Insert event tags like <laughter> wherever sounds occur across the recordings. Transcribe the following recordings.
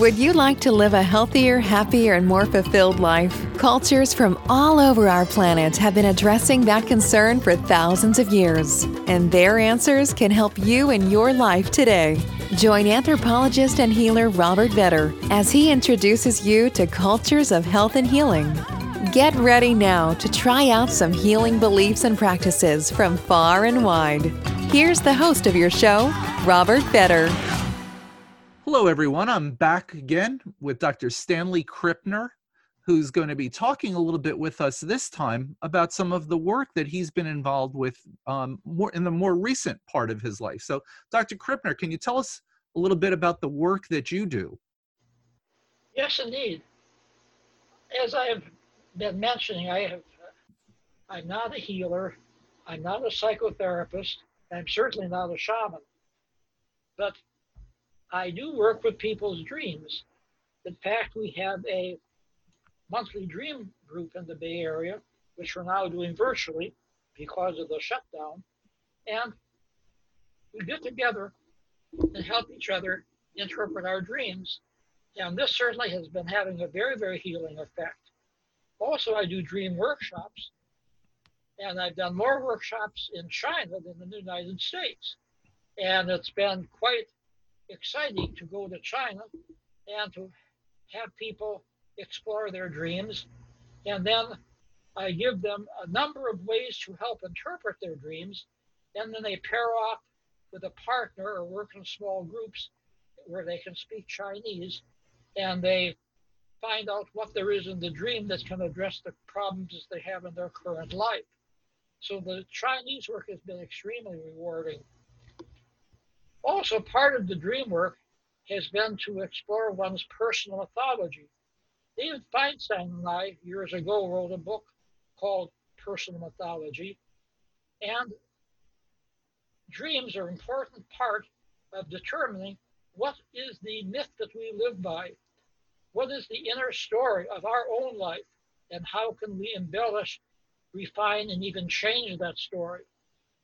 Would you like to live a healthier, happier, and more fulfilled life? Cultures from all over our planet have been addressing that concern for thousands of years, and their answers can help you in your life today. Join anthropologist and healer Robert Vetter as he introduces you to cultures of health and healing. Get ready now to try out some healing beliefs and practices from far and wide. Here's the host of your show, Robert Vetter. Hello, everyone. I'm back again with Dr. Stanley Krippner, who's going to be talking a little bit with us this time about some of the work that he's been involved with um, more in the more recent part of his life. So, Dr. Krippner, can you tell us a little bit about the work that you do? Yes, indeed. As I have been mentioning, I have. I'm not a healer. I'm not a psychotherapist. I'm certainly not a shaman. But I do work with people's dreams. In fact, we have a monthly dream group in the Bay Area, which we're now doing virtually because of the shutdown. And we get together and help each other interpret our dreams. And this certainly has been having a very, very healing effect. Also, I do dream workshops, and I've done more workshops in China than in the United States. And it's been quite exciting to go to China and to have people explore their dreams. And then I give them a number of ways to help interpret their dreams. And then they pair off with a partner or work in small groups where they can speak Chinese and they find out what there is in the dream that can address the problems that they have in their current life. So the Chinese work has been extremely rewarding. Also, part of the dream work has been to explore one's personal mythology. David Feinstein and I, years ago, wrote a book called Personal Mythology. And dreams are an important part of determining what is the myth that we live by, what is the inner story of our own life, and how can we embellish, refine, and even change that story.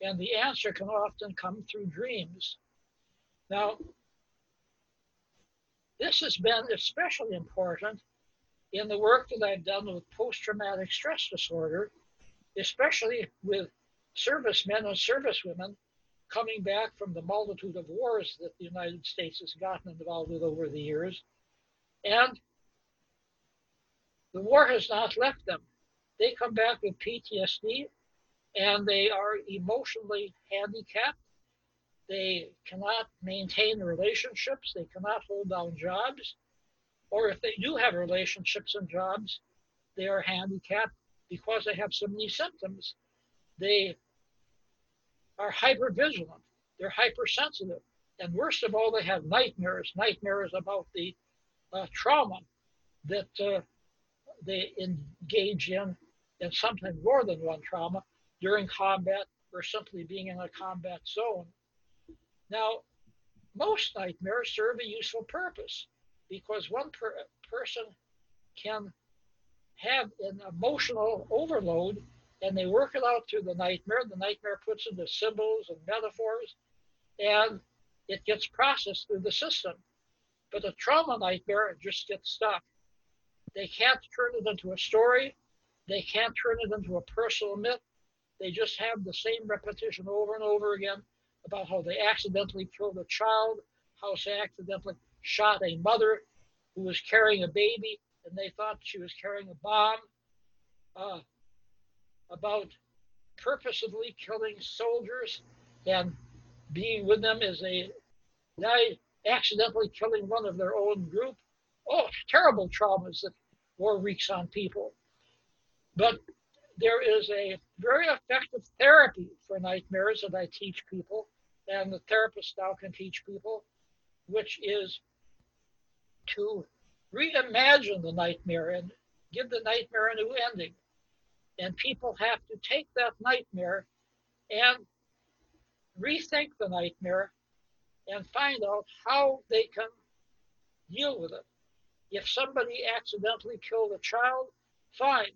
And the answer can often come through dreams. Now, this has been especially important in the work that I've done with post traumatic stress disorder, especially with servicemen and servicewomen coming back from the multitude of wars that the United States has gotten involved with over the years. And the war has not left them. They come back with PTSD and they are emotionally handicapped they cannot maintain relationships, they cannot hold down jobs, or if they do have relationships and jobs, they are handicapped because they have so many symptoms. They are hypervigilant, they're hypersensitive, and worst of all, they have nightmares nightmares about the uh, trauma that uh, they engage in, and sometimes more than one trauma during combat or simply being in a combat zone. Now, most nightmares serve a useful purpose because one per- person can have an emotional overload and they work it out through the nightmare. The nightmare puts into symbols and metaphors and it gets processed through the system. But a trauma nightmare just gets stuck. They can't turn it into a story, they can't turn it into a personal myth. They just have the same repetition over and over again about how they accidentally killed a child, how they accidentally shot a mother who was carrying a baby and they thought she was carrying a bomb, uh, about purposefully killing soldiers and being with them as they died, accidentally killing one of their own group. Oh, terrible traumas that war wreaks on people. But there is a very effective therapy for nightmares that I teach people and the therapist now can teach people, which is to reimagine the nightmare and give the nightmare a new ending. And people have to take that nightmare and rethink the nightmare and find out how they can deal with it. If somebody accidentally killed a child, fine.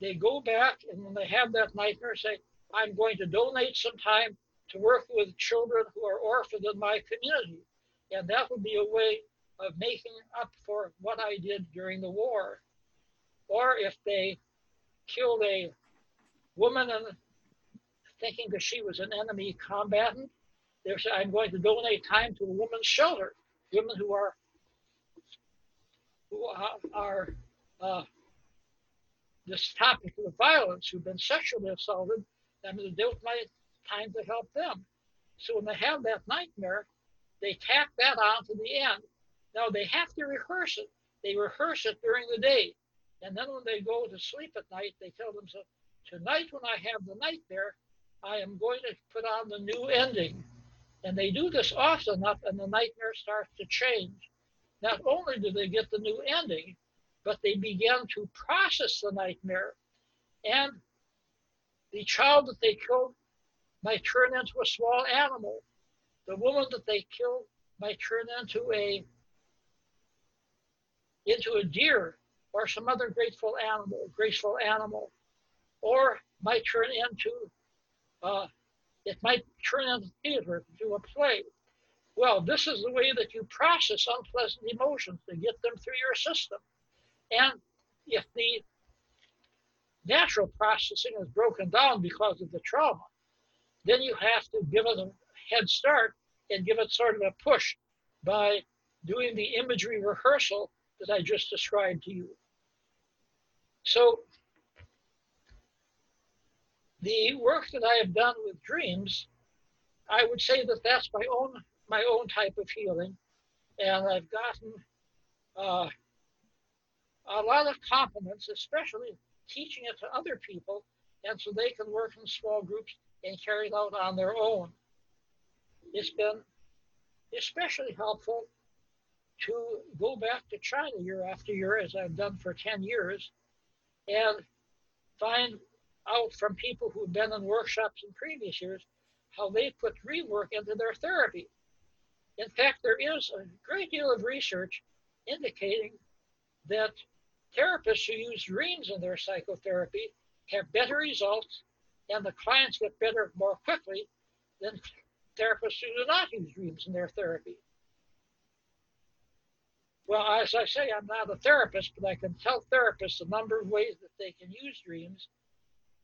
They go back and when they have that nightmare, say, I'm going to donate some time to work with children who are orphaned in my community. And that would be a way of making up for what I did during the war. Or if they killed a woman and thinking that she was an enemy combatant, they say, I'm going to donate time to a women's shelter, women who are who are uh, this topic of violence, who've been sexually assaulted, going to devote my time to help them. So when they have that nightmare, they tack that on to the end. Now they have to rehearse it. They rehearse it during the day. And then when they go to sleep at night, they tell themselves, tonight when I have the nightmare, I am going to put on the new ending. And they do this often enough, and the nightmare starts to change. Not only do they get the new ending, but they begin to process the nightmare. And the child that they killed might turn into a small animal. The woman that they kill might turn into a into a deer or some other graceful animal, graceful animal, or might turn into uh, it might turn into theater, to a play. Well, this is the way that you process unpleasant emotions to get them through your system. And if the natural processing is broken down because of the trauma, then you have to give it a head start and give it sort of a push by doing the imagery rehearsal that I just described to you. So the work that I have done with dreams, I would say that that's my own my own type of healing, and I've gotten uh, a lot of compliments, especially teaching it to other people, and so they can work in small groups and carried out on their own. It's been especially helpful to go back to China year after year, as I've done for 10 years, and find out from people who've been in workshops in previous years how they put dream work into their therapy. In fact, there is a great deal of research indicating that therapists who use dreams in their psychotherapy have better results and the clients get better more quickly than therapists who do not use dreams in their therapy. Well, as I say, I'm not a therapist, but I can tell therapists a number of ways that they can use dreams,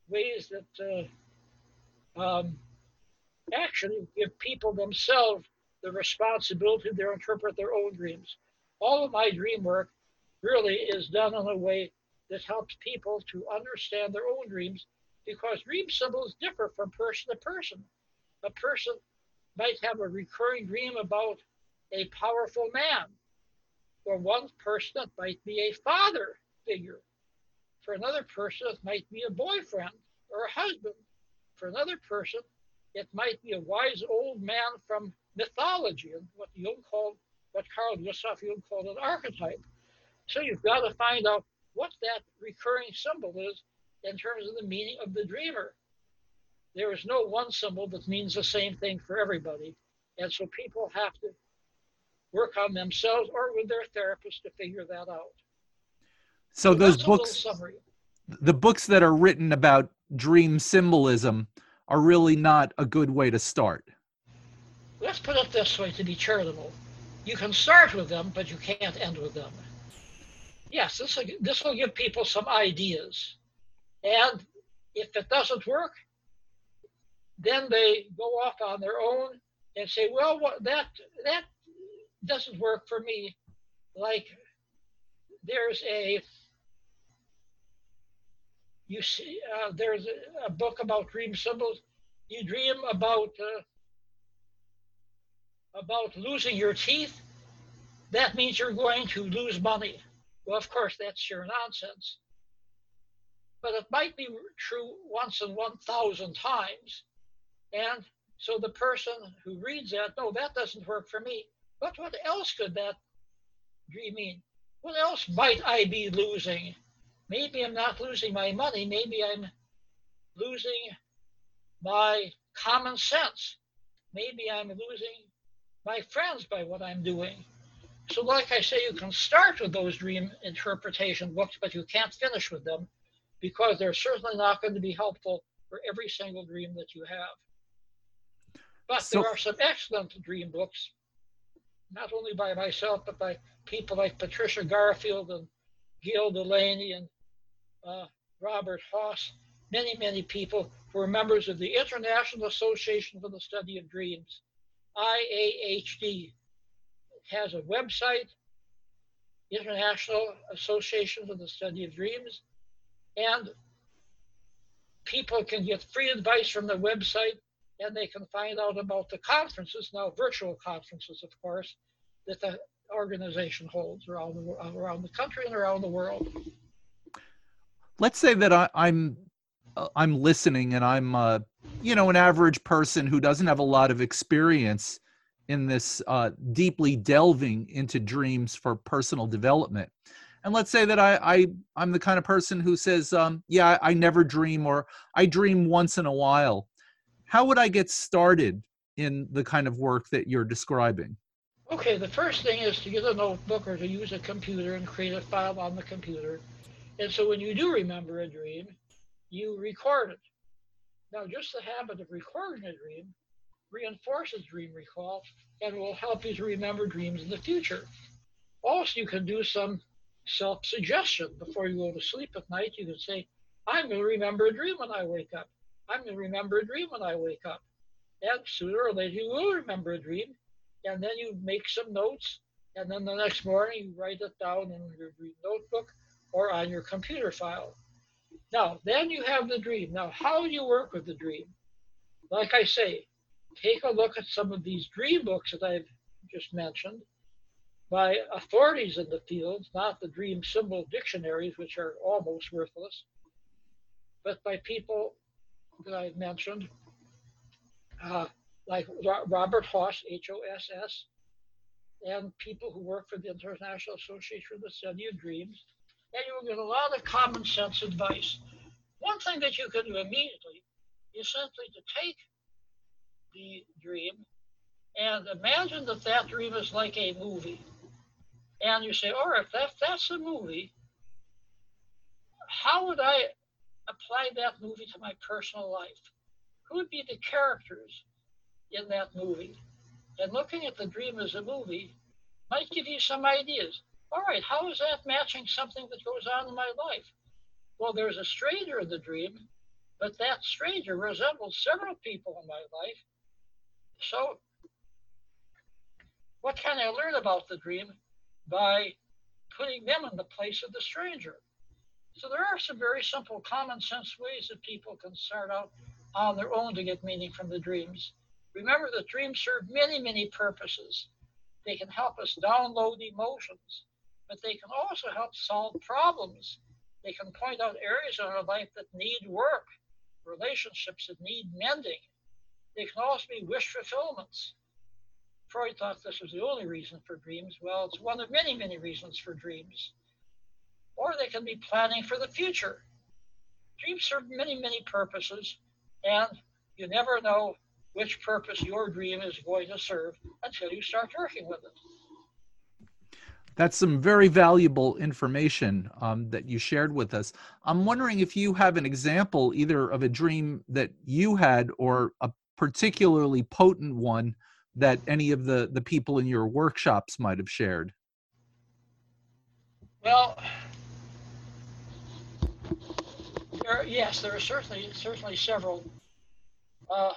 ways that uh, um, actually give people themselves the responsibility to interpret their own dreams. All of my dream work really is done in a way that helps people to understand their own dreams because dream symbols differ from person to person. A person might have a recurring dream about a powerful man. For one person, it might be a father figure. For another person, it might be a boyfriend or a husband. For another person, it might be a wise old man from mythology and what Jung called, what Carl Gustav Jung called an archetype. So you've got to find out what that recurring symbol is in terms of the meaning of the dreamer. There is no one symbol that means the same thing for everybody. And so people have to work on themselves or with their therapist to figure that out. So, so those books, the books that are written about dream symbolism, are really not a good way to start. Let's put it this way to be charitable. You can start with them, but you can't end with them yes, this will, this will give people some ideas. And if it doesn't work, then they go off on their own and say, well, what, that, that doesn't work for me. Like there's a, you see, uh, there's a, a, book about dream symbols. You dream about, uh, about losing your teeth. That means you're going to lose money. Well, of course, that's sheer nonsense. But it might be true once in 1,000 times. And so the person who reads that, no, that doesn't work for me. But what else could that dream mean? What else might I be losing? Maybe I'm not losing my money. Maybe I'm losing my common sense. Maybe I'm losing my friends by what I'm doing. So, like I say, you can start with those dream interpretation books, but you can't finish with them because they're certainly not going to be helpful for every single dream that you have. But so, there are some excellent dream books not only by myself, but by people like Patricia Garfield and Gayle Delaney and uh, Robert Hoss, many, many people who are members of the International Association for the Study of Dreams, IASD. It has a website, International Association for the Study of Dreams, and people can get free advice from the website and they can find out about the conferences, now virtual conferences, of course, that the organization holds around the, around the country and around the world. Let's say that I, I'm uh, I'm listening and I'm uh, you know an average person who doesn't have a lot of experience in this uh, deeply delving into dreams for personal development and let's say that I, I I'm the kind of person who says, um, yeah, I, I never dream or I dream once in a while. How would I get started in the kind of work that you're describing? Okay, the first thing is to get a notebook or to use a computer and create a file on the computer. And so when you do remember a dream, you record it. Now, just the habit of recording a dream reinforces dream recall and will help you to remember dreams in the future. Also, you can do some self suggestion. Before you go to sleep at night, you can say, I'm going to remember a dream when I wake up. I'm going to remember a dream when I wake up. And sooner or later, you will remember a dream. And then you make some notes. And then the next morning, you write it down in your notebook or on your computer file. Now, then you have the dream. Now, how do you work with the dream? Like I say, take a look at some of these dream books that I've just mentioned by authorities in the field, not the dream symbol dictionaries, which are almost worthless, but by people that I've mentioned, uh, like Robert Hoss, H O S S, and people who work for the International Association for the Study of Dreams, and you will get a lot of common sense advice. One thing that you can do immediately is simply to take the dream and imagine that that dream is like a movie and you say, all right, if that, that's a movie, how would I apply that movie to my personal life? Who would be the characters in that movie? And looking at the dream as a movie might give you some ideas. All right, how is that matching something that goes on in my life? Well, there's a stranger in the dream, but that stranger resembles several people in my life. So, what can I learn about the dream by putting them in the place of the stranger. So there are some very simple common sense ways that people can start out on their own to get meaning from the dreams. Remember that dreams serve many, many purposes. They can help us download emotions, but they can also help solve problems. They can point out areas in our life that need work, relationships that need mending. They can also be wish fulfillments. Freud thought this was the only reason for dreams. Well, it's one of many, many reasons for dreams. Or they can be planning for the future. Dreams serve many, many purposes, and you never know which purpose your dream is going to serve until you start working with it. That's some very valuable information um, that you shared with us. I'm wondering if you have an example either of a dream that you had or a particularly potent one that any of the the people in your workshops might have shared? Well there, yes there are certainly certainly several. Uh,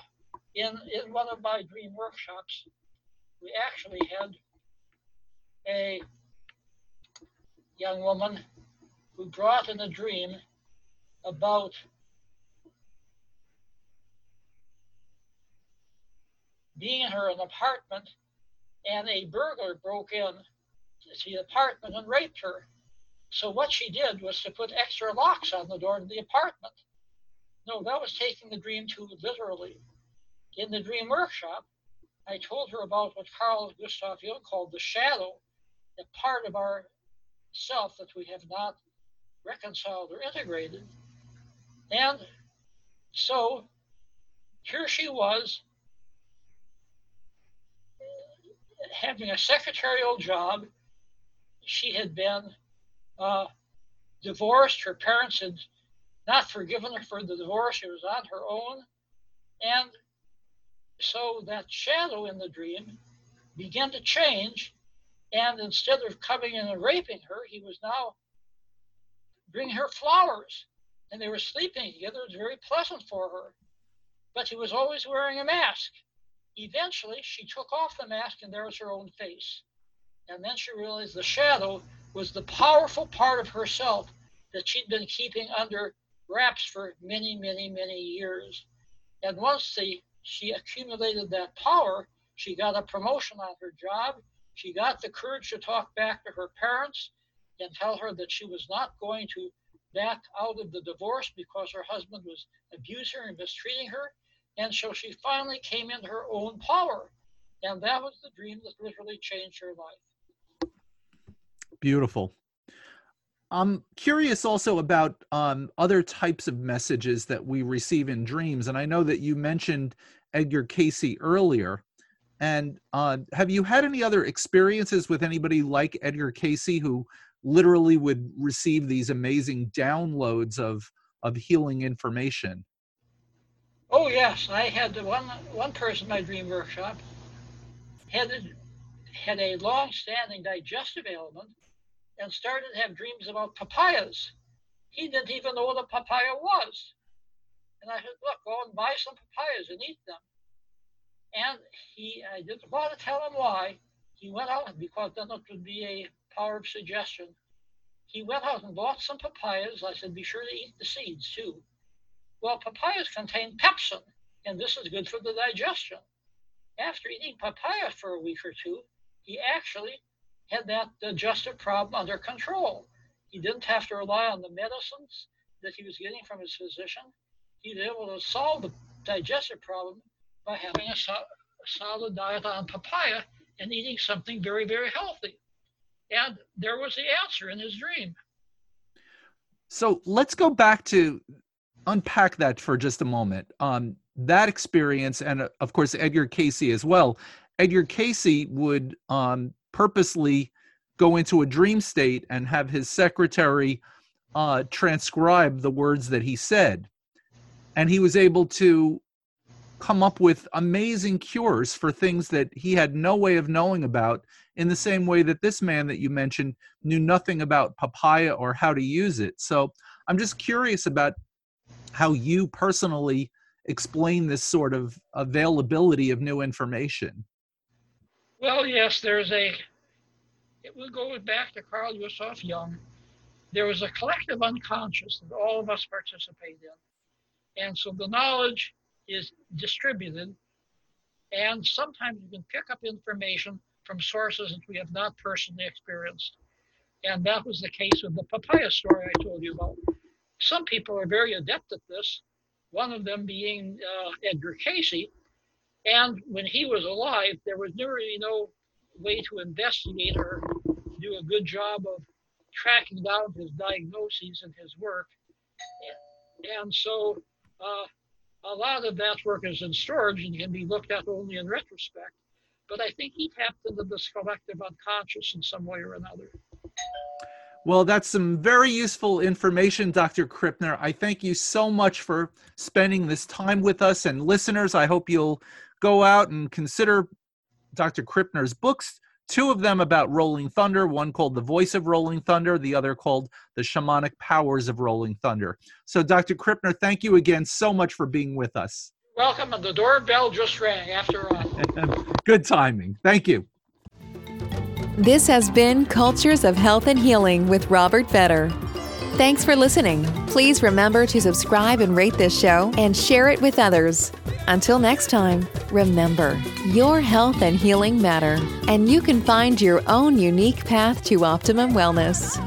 in in one of my dream workshops we actually had a young woman who brought in a dream about being in her apartment, and a burglar broke in to the apartment and raped her. So what she did was to put extra locks on the door to the apartment. No, that was taking the dream too literally. In the dream workshop, I told her about what Carl Gustav Jung called the shadow, the part of our self that we have not reconciled or integrated. And so here she was having a secretarial job. She had been uh, divorced. Her parents had not forgiven her for the divorce. She was on her own. And so that shadow in the dream began to change. And instead of coming in and raping her, he was now bringing her flowers. And they were sleeping together. It was very pleasant for her. But he was always wearing a mask. Eventually, she took off the mask, and there was her own face. And then she realized the shadow was the powerful part of herself that she'd been keeping under wraps for many, many, many years. And once the, she accumulated that power, she got a promotion on her job. She got the courage to talk back to her parents and tell her that she was not going to back out of the divorce because her husband was abusing her and mistreating her. And so she finally came into her own power. And that was the dream that literally changed her life. Beautiful. I'm curious also about um, other types of messages that we receive in dreams. And I know that you mentioned Edgar Cayce earlier. And uh, have you had any other experiences with anybody like Edgar Cayce who literally would receive these amazing downloads of, of healing information? Oh, yes. I had one, one person in my dream workshop had a, had a long standing digestive ailment and started to have dreams about papayas. He didn't even know what a papaya was. And I said, look, go and buy some papayas and eat them. And he, I didn't want to tell him why. He went out because then it would be a power of suggestion. He went out and bought some papayas. I said, be sure to eat the seeds too. Well, papayas contain pepsin, and this is good for the digestion. After eating papaya for a week or two, he actually had that digestive problem under control. He didn't have to rely on the medicines that he was getting from his physician. He was able to solve the digestive problem by having a, so- solid diet on papaya and eating something very, very healthy. And there was the answer in his dream. So let's go back to unpack that for just a moment. Um, that experience, and uh, of course, Edgar Cayce as well. Edgar Cayce would um, purposely go into a dream state and have his secretary uh, transcribe the words that he said. And he was able to come up with amazing cures for things that he had no way of knowing about, in the same way that this man that you mentioned knew nothing about papaya or how to use it. So I'm just curious about how you personally explain this sort of availability of new information. Well, yes, there's a, it will go back to Carl Gustav Jung. There was a collective unconscious that all of us participate in. And so the knowledge is distributed. And sometimes you can pick up information from sources that we have not personally experienced. And that was the case with the papaya story I told you about. Some people are very adept at this, one of them being uh, Edgar Cayce. and when he was alive, there was really no way to investigate or do a good job of tracking down his diagnoses and his work. And so uh, a lot of that work is in storage and can be looked at only in retrospect. But I think he tapped into this collective unconscious in some way or another. Well, that's some very useful information, Dr. Krippner. I thank you so much for spending this time with us. And listeners, I hope you'll go out and consider Dr. Krippner's books. Two of them about Rolling Thunder, one called The Voice of Rolling Thunder, the other called The Shamanic Powers of Rolling Thunder. So, Dr. Krippner, thank you again so much for being with us. Welcome, and the doorbell just rang after all. <laughs> Good timing. Thank you. This has been Cultures of Health and Healing with Robert Vetter. Thanks for listening. Please remember to subscribe and rate this show and share it with others. Until next time, remember your health and healing matter, and you can find your own unique path to optimum wellness.